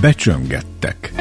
Becsöngettek.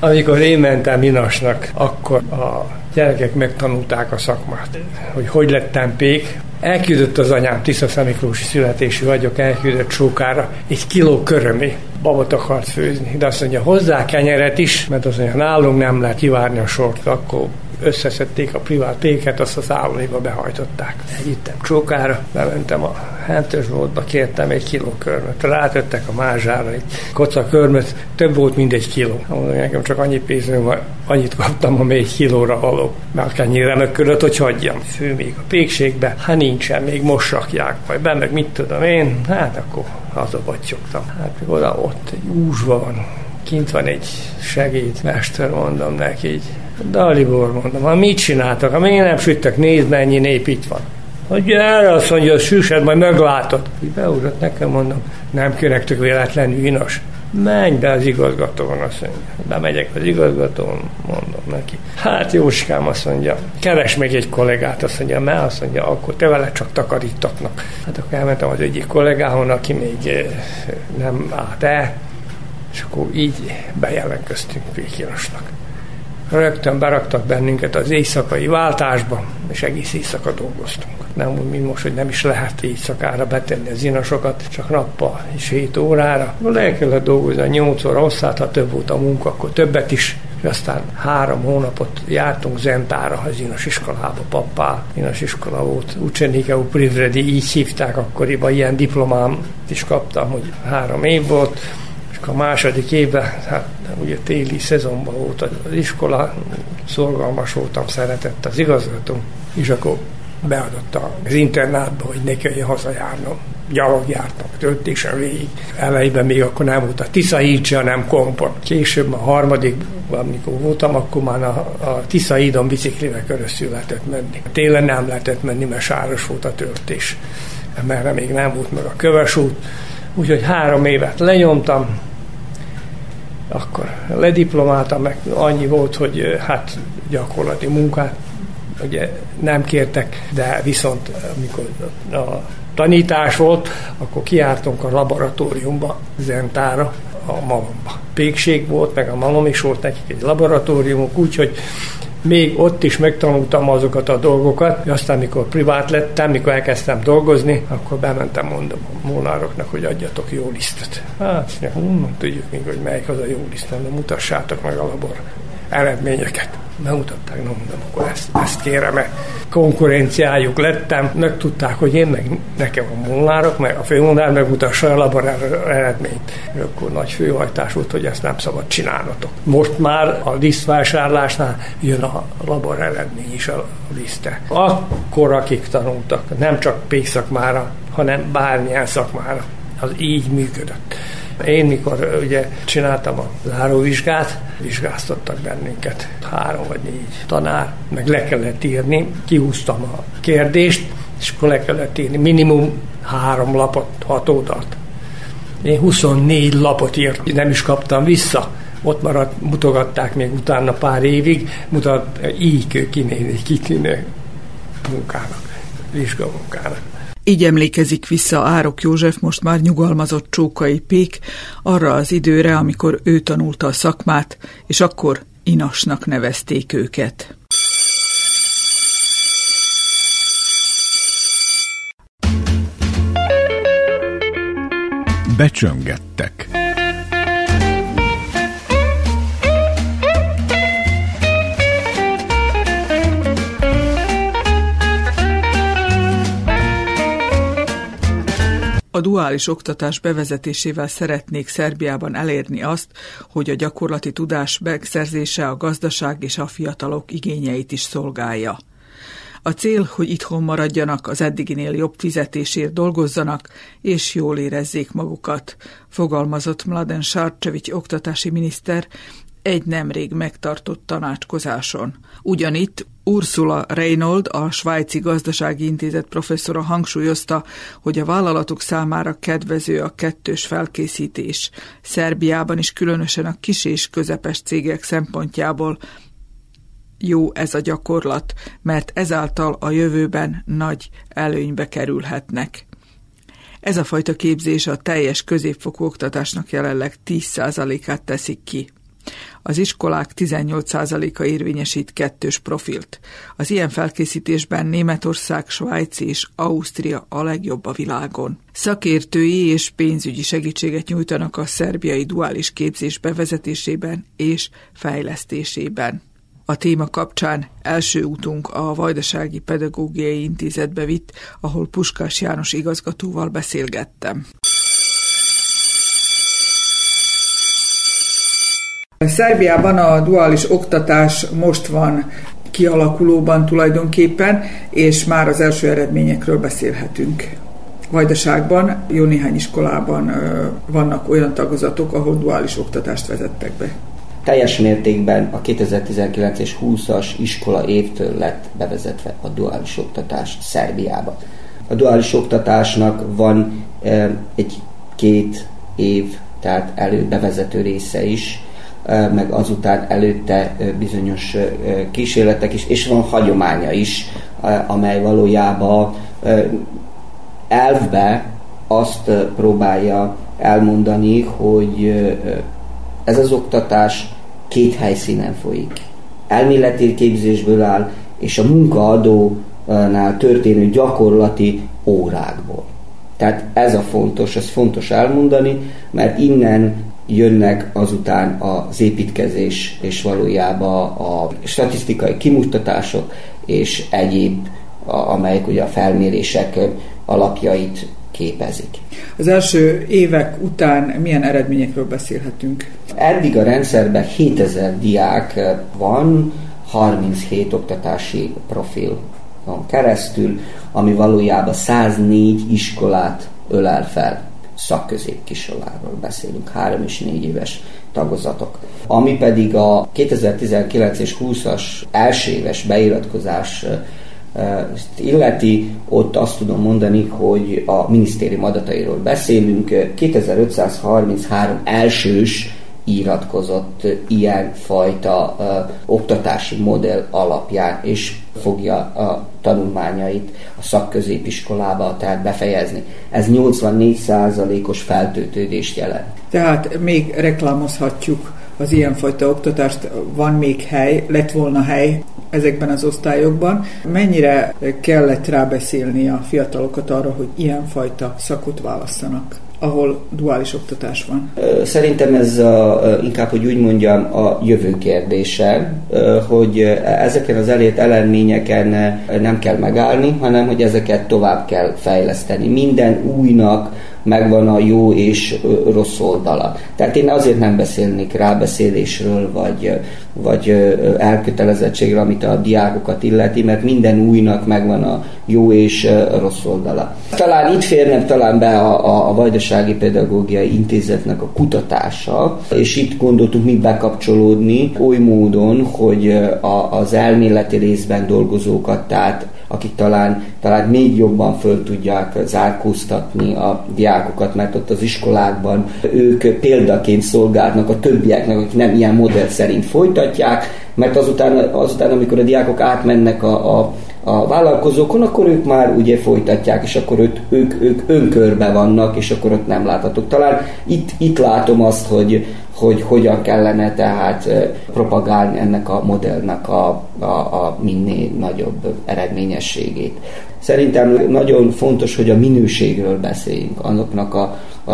Amikor én mentem Minasnak, akkor a gyerekek megtanulták a szakmát, hogy hogy lettem pék. Elküldött az anyám, Tisza Miklósi születésű vagyok, elküldött sókára egy kiló körömé babot akart főzni. De azt mondja, hozzá kenyeret is, mert azt mondja, nálunk nem lehet kivárni a sort, akkor összeszedték a privát péket, azt az állóiba behajtották. Együttem csókára, bementem a hentős boltba, kértem egy kiló körmöt. Rátettek a mázsára egy koca körmöt, több volt, mint egy kiló. Nekem csak annyi pénzem, annyit kaptam, ami egy kilóra való. Mert kenyére megkülött, hogy hagyjam. Fő még a pékségbe, hát nincsen, még most rakják, majd be, meg mit tudom én, hát akkor hazabatyogtam. Hát oda ott egy úzsva van, kint van egy segédmester, mondom neki, így, Dalibor, mondom, ha mit csináltak, ha még nem süttek, nézd, mennyi nép itt van. Hogy erre azt mondja, hogy süsed, majd meglátod. Így beugrott nekem, mondom, nem tök véletlenül inos. Menj be az igazgatón, azt mondja. Bemegyek az igazgatón, mondom neki. Hát Jóskám azt mondja, keres még egy kollégát, azt mondja, mert azt mondja, akkor te vele csak takarítatnak. Hát akkor elmentem az egyik kollégához, aki még eh, nem állt el, és akkor így bejelentkeztünk Pékinosnak. Rögtön beraktak bennünket az éjszakai váltásba, és egész éjszaka dolgoztunk. Nem úgy, mint most, hogy nem is lehet éjszakára betenni az inasokat, csak nappal és 7 órára. Le kellett dolgozni a 8 óra hosszát, ha több volt a munka, akkor többet is, és aztán három hónapot jártunk Zentára az inas iskolába, pappá, inas iskola volt, Ucsenikeu Privredi, így hívták akkoriban, ilyen diplomám is kaptam, hogy három év volt, a második évben, hát ugye téli szezonban volt az iskola, szorgalmas voltam, szeretett az igazgató, és akkor beadott az internátba, hogy ne kelljen hazajárnom. Gyalog jártam, töltésen végig. Elejében még akkor nem volt a Tisza híd, hanem kompon. Később a harmadik, amikor voltam, akkor már a, a Tisza hídon biciklivel körözül lehetett menni. Télen nem lehetett menni, mert sáros volt a töltés. Merre még nem volt meg a köves út Úgyhogy három évet lenyomtam, akkor lediplomáltam, meg annyi volt, hogy hát gyakorlati munkát ugye nem kértek, de viszont amikor a tanítás volt, akkor kiártunk a laboratóriumba, Zentára, a malomba. Pékség volt, meg a malom is volt nekik egy laboratóriumok, úgyhogy még ott is megtanultam azokat a dolgokat, aztán mikor privát lettem, mikor elkezdtem dolgozni, akkor bementem mondom a molnároknak, hogy adjatok jó lisztet. Hát, honnan tudjuk még, hogy melyik az a jó liszt, de mutassátok meg a labor eredményeket. Bemutatták, no, mondom, akkor ezt, ezt kérem, mert konkurenciájuk lettem, megtudták, hogy én meg nekem a molnárok, meg a főmolnár megmutassa a labor eredményt. És akkor nagy főhajtás volt, hogy ezt nem szabad csinálnatok. Most már a lisztvásárlásnál jön a labor eredmény is a liszte. Akkor akik tanultak, nem csak pékszakmára, hanem bármilyen szakmára. Az így működött. Én mikor ugye csináltam a záróvizsgát, vizsgáztattak bennünket, három vagy négy tanár, meg le kellett írni, kihúztam a kérdést, és akkor le kellett írni minimum három lapot, hat oldalt. Én 24 lapot írt, nem is kaptam vissza. Ott maradt, mutogatták még utána pár évig, mutat, így kell kinézni, kitűnő munkának, vizsgamunkának. Így emlékezik vissza Árok József, most már nyugalmazott csókai pék, arra az időre, amikor ő tanulta a szakmát, és akkor inasnak nevezték őket. Becsöngettek. A duális oktatás bevezetésével szeretnék Szerbiában elérni azt, hogy a gyakorlati tudás megszerzése a gazdaság és a fiatalok igényeit is szolgálja. A cél, hogy itthon maradjanak, az eddiginél jobb fizetésért dolgozzanak, és jól érezzék magukat, fogalmazott Mladen Sarcevics oktatási miniszter egy nemrég megtartott tanácskozáson. Ugyanitt Ursula Reynold, a Svájci Gazdasági Intézet professzora hangsúlyozta, hogy a vállalatok számára kedvező a kettős felkészítés. Szerbiában is különösen a kis és közepes cégek szempontjából jó ez a gyakorlat, mert ezáltal a jövőben nagy előnybe kerülhetnek. Ez a fajta képzés a teljes középfokú oktatásnak jelenleg 10%-át teszik ki. Az iskolák 18%-a érvényesít kettős profilt. Az ilyen felkészítésben Németország, Svájc és Ausztria a legjobb a világon. Szakértői és pénzügyi segítséget nyújtanak a szerbiai duális képzés bevezetésében és fejlesztésében. A téma kapcsán első útunk a Vajdasági Pedagógiai Intézetbe vitt, ahol Puskás János igazgatóval beszélgettem. Szerbiában a duális oktatás most van kialakulóban tulajdonképpen, és már az első eredményekről beszélhetünk. Vajdaságban jó néhány iskolában vannak olyan tagozatok, ahol duális oktatást vezettek be. Teljes mértékben a 2019 és 20-as iskola évtől lett bevezetve a duális oktatás Szerbiába. A duális oktatásnak van egy két év, tehát előbevezető része is, meg azután előtte bizonyos kísérletek is, és van hagyománya is, amely valójában elvbe azt próbálja elmondani, hogy ez az oktatás két helyszínen folyik. Elméleti képzésből áll, és a munkaadónál történő gyakorlati órákból. Tehát ez a fontos, ez fontos elmondani, mert innen jönnek azután az építkezés és valójában a statisztikai kimutatások és egyéb, amelyek ugye a felmérések alapjait képezik. Az első évek után milyen eredményekről beszélhetünk? Eddig a rendszerben 7000 diák van, 37 oktatási profil keresztül, ami valójában 104 iskolát ölel fel szakközépkisoláról beszélünk, három és négy éves tagozatok. Ami pedig a 2019 és 20-as első éves beiratkozás illeti, ott azt tudom mondani, hogy a minisztérium adatairól beszélünk. 2533 elsős iratkozott ilyen fajta uh, oktatási modell alapján, és fogja a tanulmányait a szakközépiskolába tehát befejezni. Ez 84%-os feltöltődést jelent. Tehát még reklámozhatjuk az ilyenfajta oktatást, van még hely, lett volna hely ezekben az osztályokban. Mennyire kellett rábeszélni a fiatalokat arra, hogy ilyenfajta szakot választanak? Ahol duális oktatás van? Szerintem ez a, inkább, hogy úgy mondjam, a jövő kérdése, hogy ezeken az elért eredményeken nem kell megállni, hanem hogy ezeket tovább kell fejleszteni. Minden újnak megvan a jó és rossz oldala. Tehát én azért nem beszélnék rábeszélésről, vagy, vagy elkötelezettségről, amit a diákokat illeti, mert minden újnak megvan a jó és rossz oldala. Talán itt férne talán be a, a, a Vajdasági Pedagógiai Intézetnek a kutatása, és itt gondoltuk mi bekapcsolódni oly módon, hogy a, az elméleti részben dolgozókat, tehát akik talán, talán még jobban föl tudják zárkóztatni a diákokat, mert ott az iskolákban ők példaként szolgálnak a többieknek, akik nem ilyen modell szerint folytatják, mert azután, azután amikor a diákok átmennek a, a a vállalkozókon, akkor ők már ugye folytatják, és akkor ők, ők, ők önkörbe vannak, és akkor ott nem láthatók. Talán itt, itt látom azt, hogy, hogy hogyan kellene tehát propagálni ennek a modellnek a, a, a minél nagyobb eredményességét. Szerintem nagyon fontos, hogy a minőségről beszéljünk, annak a, a,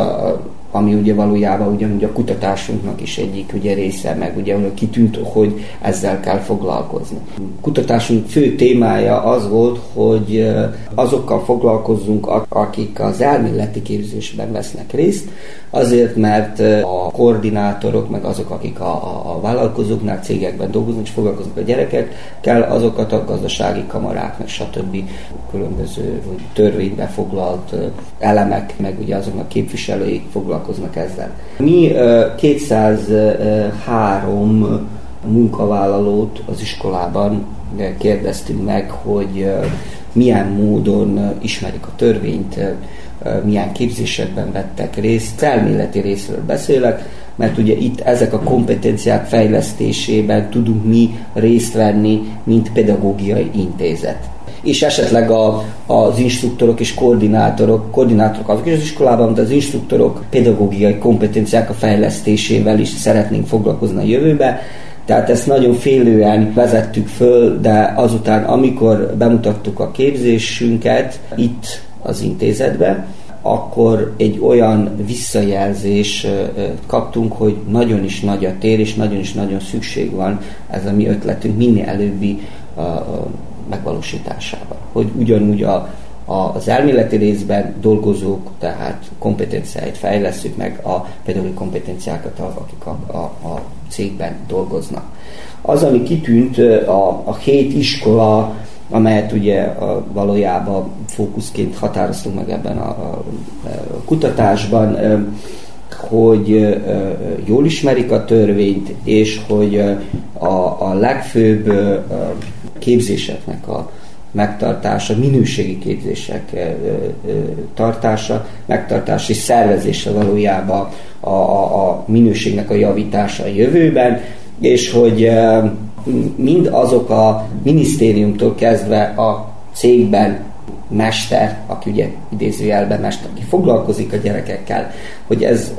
ami ugye valójában ugyanúgy a kutatásunknak is egyik ugye része, meg ugye kitűnt, hogy ezzel kell foglalkozni. Kutatásunk fő témája az volt, hogy azokkal foglalkozzunk, akik az elméleti képzésben vesznek részt, azért, mert a koordinátorok, meg azok, akik a, a, vállalkozóknál, cégekben dolgoznak és foglalkoznak a gyereket, kell azokat a gazdasági kamarák, meg stb. különböző törvénybe foglalt elemek, meg ugye azoknak képviselőik foglalkoznak ezzel. Mi 203 munkavállalót az iskolában kérdeztünk meg, hogy milyen módon ismerik a törvényt, milyen képzésekben vettek részt. Elméleti részről beszélek, mert ugye itt ezek a kompetenciák fejlesztésében tudunk mi részt venni, mint pedagógiai intézet és esetleg a, az instruktorok és koordinátorok, koordinátorok azok is az iskolában, de az instruktorok pedagógiai kompetenciák a fejlesztésével is szeretnénk foglalkozni a jövőbe. Tehát ezt nagyon félően vezettük föl, de azután, amikor bemutattuk a képzésünket itt az intézetbe, akkor egy olyan visszajelzés kaptunk, hogy nagyon is nagy a tér, és nagyon is nagyon szükség van ez a mi ötletünk minél előbbi megvalósításában. Hogy ugyanúgy a, a, az elméleti részben dolgozók, tehát kompetenciáit fejlesztjük meg a pedagógiai kompetenciákat, akik a, a, a cégben dolgoznak. Az, ami kitűnt, a, a hét iskola, amelyet ugye a, valójában fókuszként határoztunk meg ebben a, a, a kutatásban, hogy jól ismerik a törvényt, és hogy a, a legfőbb képzéseknek a megtartása, minőségi képzések tartása, megtartása és szervezése valójában a, a, a minőségnek a javítása a jövőben, és hogy mind azok a minisztériumtól kezdve a cégben mester, aki ugye idézőjelben mester, aki foglalkozik a gyerekekkel, hogy ez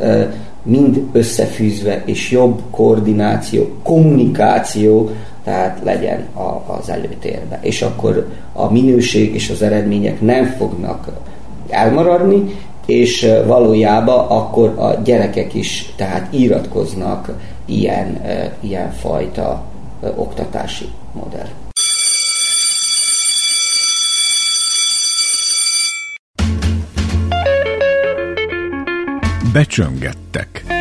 mind összefűzve, és jobb koordináció, kommunikáció, tehát legyen a, az előtérbe. És akkor a minőség és az eredmények nem fognak elmaradni, és valójában akkor a gyerekek is tehát íratkoznak ilyen, ilyen fajta oktatási modell. becsöngettek.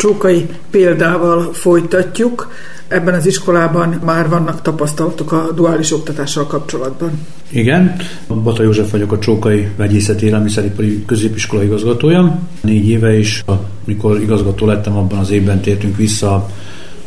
Csókai példával folytatjuk. Ebben az iskolában már vannak tapasztalatok a duális oktatással kapcsolatban. Igen, Bata József vagyok a Csókai Vegyészeti Élelmiszeripari Középiskola igazgatója. Négy éve is, amikor igazgató lettem, abban az évben tértünk vissza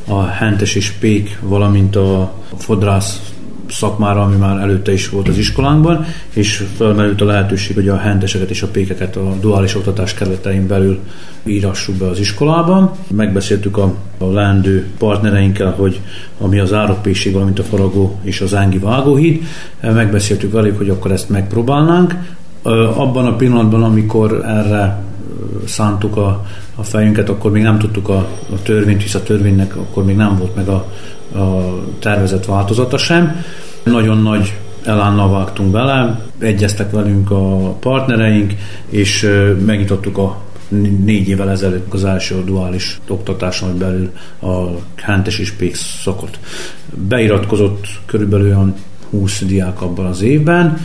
a Hentes és Pék, valamint a fodrász szakmára, ami már előtte is volt az iskolánkban, és felmerült a lehetőség, hogy a henteseket és a pékeket a duális oktatás keretein belül írassuk be az iskolában. Megbeszéltük a, a leendő partnereinkkel, hogy ami az árokpésség, valamint a faragó és az ángi vágóhíd, megbeszéltük velük, hogy akkor ezt megpróbálnánk. Abban a pillanatban, amikor erre szántuk a, a fejünket, akkor még nem tudtuk a, a törvényt, hisz a törvénynek akkor még nem volt meg a, a tervezett változata sem. Nagyon nagy elánnal vágtunk bele, egyeztek velünk a partnereink, és megnyitottuk a négy évvel ezelőtt az első duális oktatáson belül a Hentes és Pék szakot. Beiratkozott körülbelül olyan 20 diák abban az évben.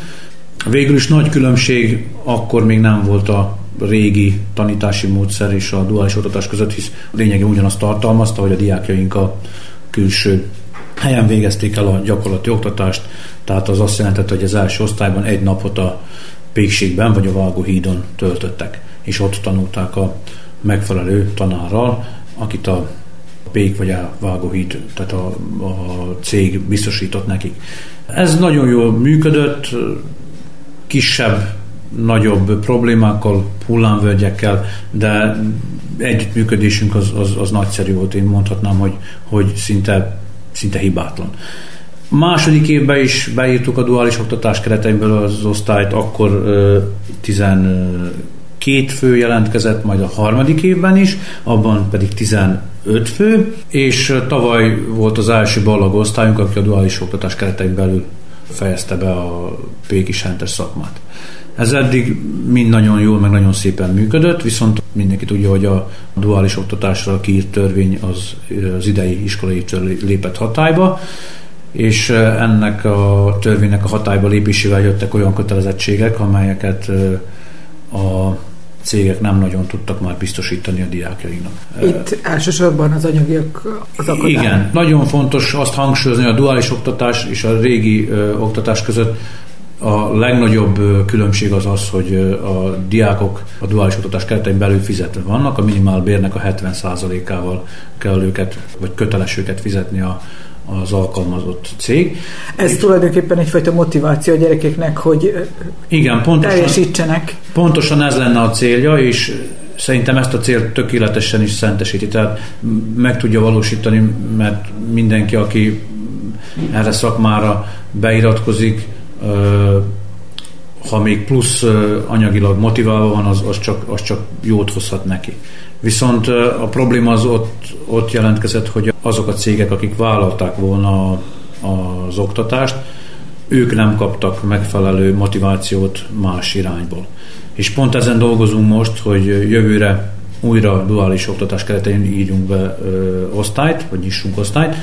Végül is nagy különbség akkor még nem volt a régi tanítási módszer és a duális oktatás között, hisz lényegében ugyanazt tartalmazta, hogy a diákjaink a külső helyen végezték el a gyakorlati oktatást, tehát az azt jelentette, hogy az első osztályban egy napot a pékségben vagy a Vágóhídon töltöttek, és ott tanulták a megfelelő tanárral, akit a pék vagy a vágóhíd, tehát a, a cég biztosított nekik. Ez nagyon jól működött, kisebb, nagyobb problémákkal, hullámvölgyekkel, de együttműködésünk az, az, az nagyszerű volt. Én mondhatnám, hogy, hogy szinte, szinte hibátlan. Második évben is beírtuk a duális oktatás kereteimből az osztályt, akkor 12 fő jelentkezett, majd a harmadik évben is, abban pedig 15 fő, és tavaly volt az első ballag osztályunk, aki a duális oktatás keretein belül fejezte be a pékisentes szakmát. Ez eddig mind nagyon jól, meg nagyon szépen működött, viszont mindenki tudja, hogy a duális oktatásra kiírt törvény az, az idei iskolai lépett hatályba, és ennek a törvénynek a hatályba lépésével jöttek olyan kötelezettségek, amelyeket a cégek nem nagyon tudtak már biztosítani a diákjainknak. Itt elsősorban az anyagiak az akadály. Igen, nagyon fontos azt hangsúlyozni, hogy a duális oktatás és a régi ö, oktatás között A legnagyobb különbség az az, hogy a diákok a duális oktatás keretein belül fizetve vannak, a minimál bérnek a 70%-ával kell őket, vagy köteles őket fizetni a, az alkalmazott cég. Ez és tulajdonképpen egyfajta motiváció a gyerekeknek, hogy igen, pontosan, teljesítsenek. Pontosan ez lenne a célja, és szerintem ezt a célt tökéletesen is szentesíti, tehát meg tudja valósítani, mert mindenki, aki erre szakmára beiratkozik, ha még plusz anyagilag motiválva van, az, az, csak, az csak jót hozhat neki. Viszont a probléma az ott, ott jelentkezett, hogy azok a cégek, akik vállalták volna az oktatást, ők nem kaptak megfelelő motivációt más irányból. És pont ezen dolgozunk most, hogy jövőre újra duális oktatás keretein írjunk be ö, osztályt, vagy nyissunk osztályt,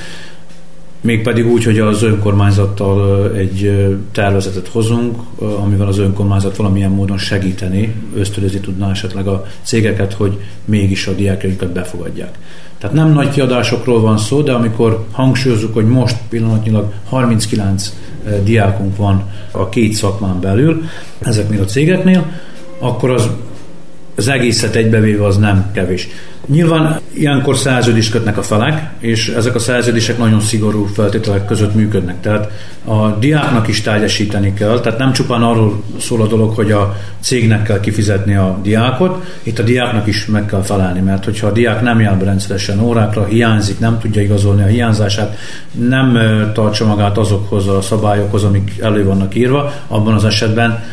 mégpedig úgy, hogy az önkormányzattal egy tervezetet hozunk, amivel az önkormányzat valamilyen módon segíteni, ösztönözni tudná esetleg a cégeket, hogy mégis a diákjainkat befogadják. Tehát nem nagy kiadásokról van szó, de amikor hangsúlyozzuk, hogy most pillanatnyilag 39 diákunk van a két szakmán belül, ezeknél a cégeknél, akkor az, az egészet egybevéve az nem kevés. Nyilván ilyenkor szerződést kötnek a felek, és ezek a szerződések nagyon szigorú feltételek között működnek. Tehát a diáknak is teljesíteni kell, tehát nem csupán arról szól a dolog, hogy a cégnek kell kifizetni a diákot, itt a diáknak is meg kell felelni, mert hogyha a diák nem jár be rendszeresen órákra, hiányzik, nem tudja igazolni a hiányzását, nem tartsa magát azokhoz a szabályokhoz, amik elő vannak írva, abban az esetben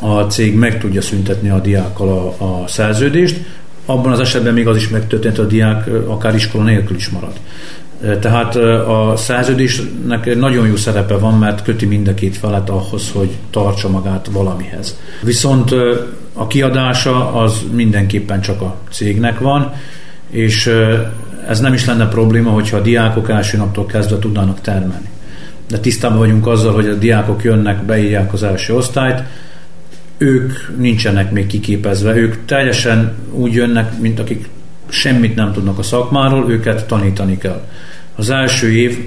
a cég meg tudja szüntetni a diákkal a, a szerződést, abban az esetben még az is megtörtént, hogy a diák akár iskola nélkül is marad. Tehát a szerződésnek nagyon jó szerepe van, mert köti mind a két felet ahhoz, hogy tartsa magát valamihez. Viszont a kiadása az mindenképpen csak a cégnek van, és ez nem is lenne probléma, hogyha a diákok első naptól kezdve tudnának termelni. De tisztában vagyunk azzal, hogy a diákok jönnek, beírják az első osztályt, ők nincsenek még kiképezve, ők teljesen úgy jönnek, mint akik semmit nem tudnak a szakmáról, őket tanítani kell. Az első év,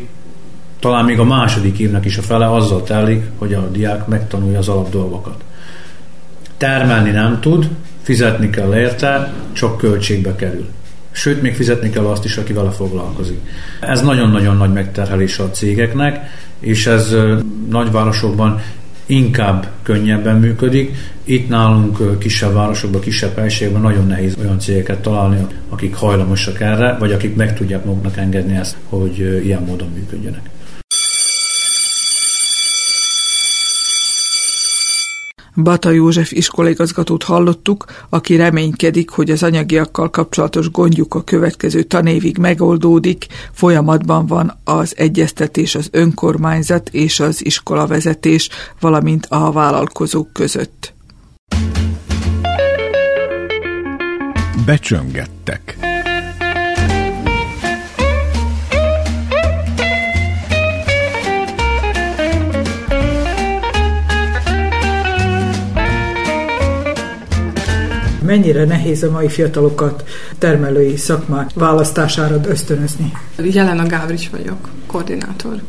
talán még a második évnek is a fele azzal telik, hogy a diák megtanulja az alapdolgokat. Termelni nem tud, fizetni kell érte, csak költségbe kerül. Sőt, még fizetni kell azt is, aki vele foglalkozik. Ez nagyon-nagyon nagy megterhelés a cégeknek, és ez nagyvárosokban inkább könnyebben működik. Itt nálunk kisebb városokban, kisebb helységben nagyon nehéz olyan cégeket találni, akik hajlamosak erre, vagy akik meg tudják maguknak engedni ezt, hogy ilyen módon működjenek. Bata József iskolaigazgatót hallottuk, aki reménykedik, hogy az anyagiakkal kapcsolatos gondjuk a következő tanévig megoldódik, folyamatban van az egyeztetés az önkormányzat és az iskolavezetés, valamint a vállalkozók között. Becsöngettek. Mennyire nehéz a mai fiatalokat termelői szakmák választására ösztönözni? Jelen a Gábrics vagyok, koordinátor.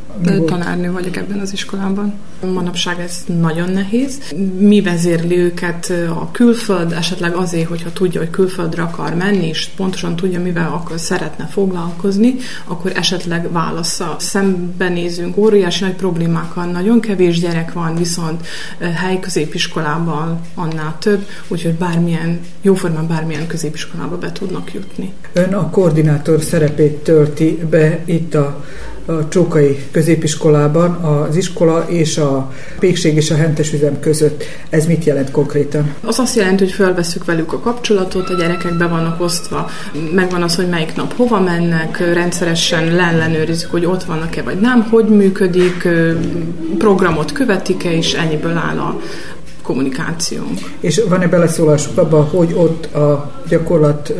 Tanárnő vagyok ebben az iskolában. Manapság ez nagyon nehéz. Mi vezérli őket a külföld, esetleg azért, hogyha tudja, hogy külföldre akar menni, és pontosan tudja, mivel akar, szeretne foglalkozni, akkor esetleg válasza. Szembenézünk óriási nagy problémákkal, nagyon kevés gyerek van, viszont helyi középiskolában annál több, úgyhogy bármilyen, jóformán bármilyen középiskolába be tudnak jutni. Ön a koordinátor szerepét tölti be itt a a Csókai középiskolában az iskola és a Pékség és a Hentes üzem között. Ez mit jelent konkrétan? Az azt jelenti, hogy felveszük velük a kapcsolatot, a gyerekek be vannak osztva, megvan az, hogy melyik nap hova mennek, rendszeresen leellenőrizzük, hogy ott vannak-e vagy nem, hogy működik, programot követik-e, és ennyiből áll a, kommunikációnk. És van-e beleszólásuk abban, hogy ott a gyakorlat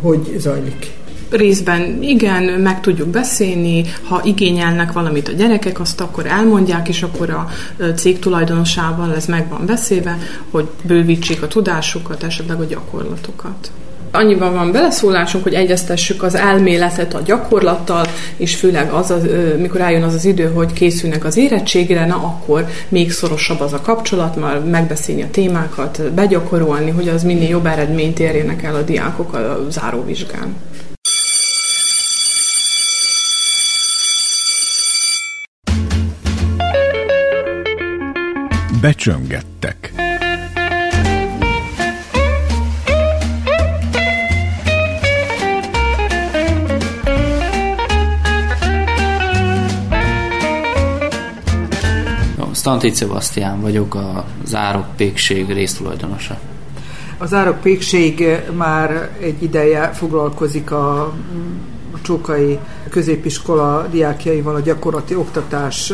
hogy zajlik? Részben igen, meg tudjuk beszélni, ha igényelnek valamit a gyerekek, azt akkor elmondják, és akkor a cég tulajdonosával ez meg van beszélve, hogy bővítsék a tudásukat, esetleg a gyakorlatokat. Annyiban van beleszólásunk, hogy egyeztessük az elméletet a gyakorlattal, és főleg az, az mikor eljön az az idő, hogy készülnek az érettségére, na akkor még szorosabb az a kapcsolat, már megbeszélni a témákat, begyakorolni, hogy az minél jobb eredményt érjenek el a diákok a záróvizsgán. Becsöngettek. Stantit Sebastián vagyok, a Zárok Pékség résztulajdonosa. Az Zárok Pékség már egy ideje foglalkozik a Csókai Középiskola diákjaival a gyakorlati oktatás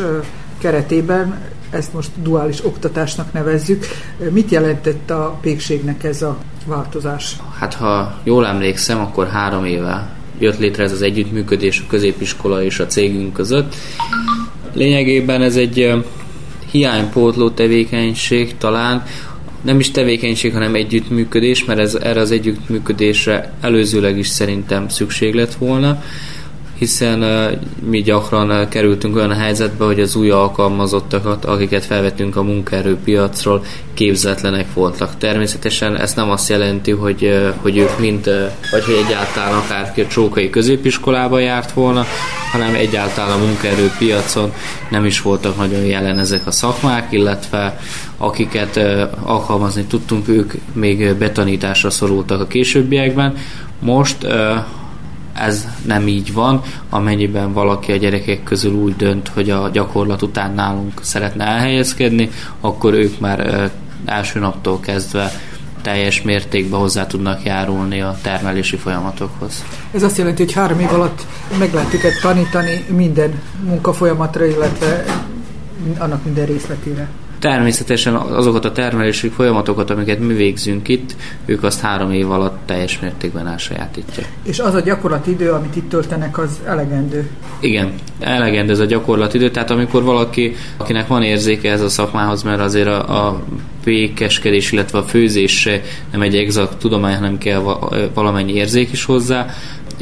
keretében ezt most duális oktatásnak nevezzük. Mit jelentett a pékségnek ez a változás? Hát ha jól emlékszem, akkor három éve jött létre ez az együttműködés a középiskola és a cégünk között. Lényegében ez egy hiánypótló tevékenység talán, nem is tevékenység, hanem együttműködés, mert ez, erre az együttműködésre előzőleg is szerintem szükség lett volna hiszen mi gyakran kerültünk olyan helyzetbe, hogy az új alkalmazottakat, akiket felvettünk a munkaerőpiacról, képzetlenek voltak. Természetesen ez nem azt jelenti, hogy, hogy ők mind, vagy hogy egyáltalán akárki a csókai középiskolába járt volna, hanem egyáltalán a munkaerőpiacon nem is voltak nagyon jelen ezek a szakmák, illetve akiket alkalmazni tudtunk, ők még betanításra szorultak a későbbiekben. Most ez nem így van, amennyiben valaki a gyerekek közül úgy dönt, hogy a gyakorlat után nálunk szeretne elhelyezkedni, akkor ők már első naptól kezdve teljes mértékben hozzá tudnak járulni a termelési folyamatokhoz. Ez azt jelenti, hogy három év alatt meg lehet őket tanítani minden munkafolyamatra, illetve annak minden részletére. Természetesen azokat a termelési folyamatokat, amiket mi végzünk itt, ők azt három év alatt teljes mértékben elsajátítják. És az a gyakorlati idő, amit itt töltenek, az elegendő? Igen, elegendő ez a gyakorlati idő. Tehát amikor valaki, akinek van érzéke ez a szakmához, mert azért a, a pékeskedés, illetve a főzés nem egy exakt tudomány, hanem kell valamennyi érzék is hozzá,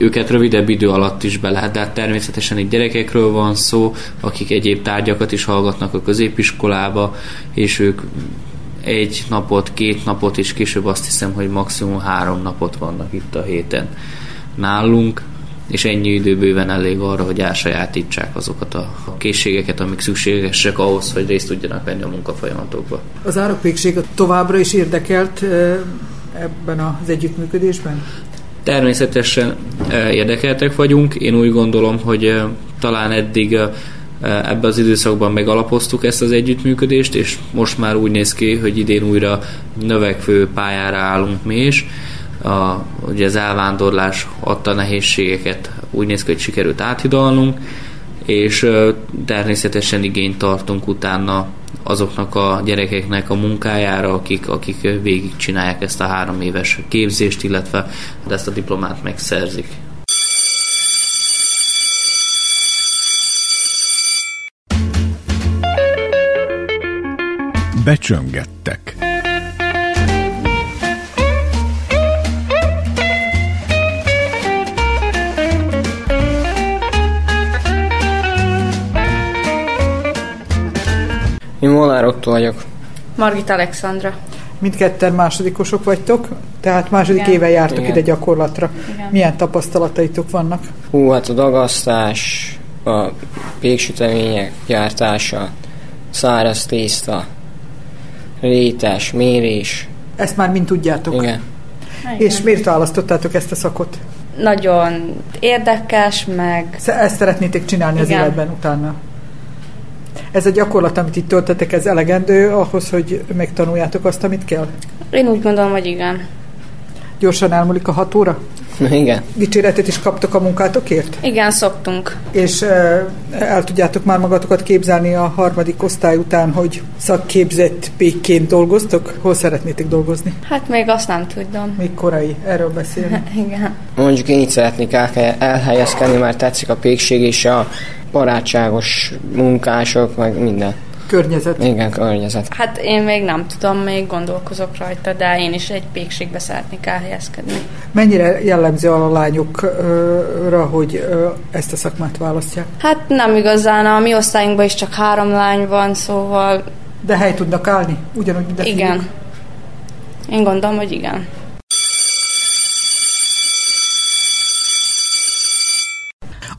őket rövidebb idő alatt is be lehet, de hát természetesen itt gyerekekről van szó, akik egyéb tárgyakat is hallgatnak a középiskolába, és ők egy napot, két napot, és később azt hiszem, hogy maximum három napot vannak itt a héten nálunk, és ennyi idő bőven elég arra, hogy elsajátítsák azokat a készségeket, amik szükségesek ahhoz, hogy részt tudjanak venni a munkafolyamatokba. Az árokvégség továbbra is érdekelt ebben az együttműködésben? Természetesen érdekeltek vagyunk. Én úgy gondolom, hogy talán eddig ebbe az időszakban megalapoztuk ezt az együttműködést, és most már úgy néz ki, hogy idén újra növekvő pályára állunk mi is. A, ugye az elvándorlás adta nehézségeket úgy néz ki, hogy sikerült áthidalnunk, és természetesen igényt tartunk utána azoknak a gyerekeknek a munkájára, akik, akik végig csinálják ezt a három éves képzést, illetve ezt a diplomát megszerzik. Becsöngettek. Én Molnár Otto vagyok. Margit Alexandra. Mindketten másodikosok vagytok, tehát második Igen. éve jártok Igen. ide gyakorlatra. Igen. Milyen tapasztalataitok vannak? Hú, hát a dagasztás, a péksütemények gyártása, száraz tészta, rétes, mérés. Ezt már mind tudjátok? Igen. Igen. És miért választottátok ezt a szakot? Nagyon érdekes, meg... Ezt szeretnétek csinálni Igen. az életben utána? Ez a gyakorlat, amit itt töltetek, ez elegendő ahhoz, hogy megtanuljátok azt, amit kell? Én úgy gondolom, hogy igen. Gyorsan elmúlik a hat óra? Igen. Dicséretet is kaptok a munkátokért? Igen, szoktunk. És el tudjátok már magatokat képzelni a harmadik osztály után, hogy szakképzett pékként dolgoztok? Hol szeretnétek dolgozni? Hát még azt nem tudom. Még korai erről beszélni. Igen. Mondjuk én itt szeretnék elhelyezkedni, mert tetszik a pékség és a barátságos munkások, meg minden. Környezet. Igen, környezet. Hát én még nem tudom, még gondolkozok rajta, de én is egy pékségbe szeretnék elhelyezkedni. Mennyire jellemző a lányokra, hogy ezt a szakmát választják? Hát nem igazán, a mi osztályunkban is csak három lány van, szóval... De hely tudnak állni? Ugyanúgy, mint a Igen. fiúk? Én gondolom, hogy igen.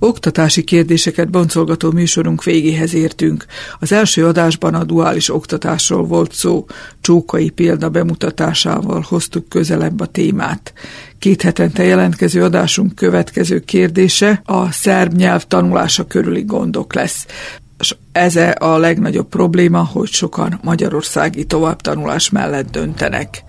Oktatási kérdéseket boncolgató műsorunk végéhez értünk. Az első adásban a duális oktatásról volt szó, csókai példa bemutatásával hoztuk közelebb a témát. Két hetente jelentkező adásunk következő kérdése a szerb nyelv tanulása körüli gondok lesz ez a legnagyobb probléma, hogy sokan magyarországi továbbtanulás mellett döntenek.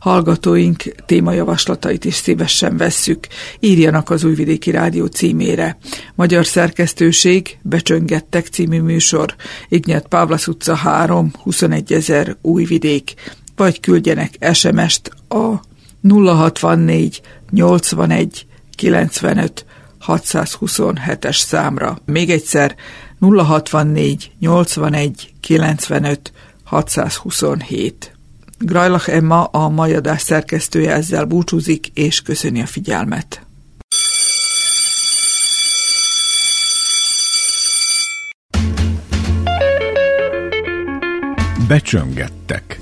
Hallgatóink témajavaslatait is szívesen vesszük. Írjanak az Újvidéki Rádió címére. Magyar szerkesztőség, Becsöngettek című műsor, Ignyet Pávlasz utca 3, 21 ezer Újvidék, vagy küldjenek SMS-t a 064 81 95 627-es számra. Még egyszer 064 81 95 627. Grajlach Emma, a mai adás szerkesztője ezzel búcsúzik, és köszöni a figyelmet. Becsöngettek.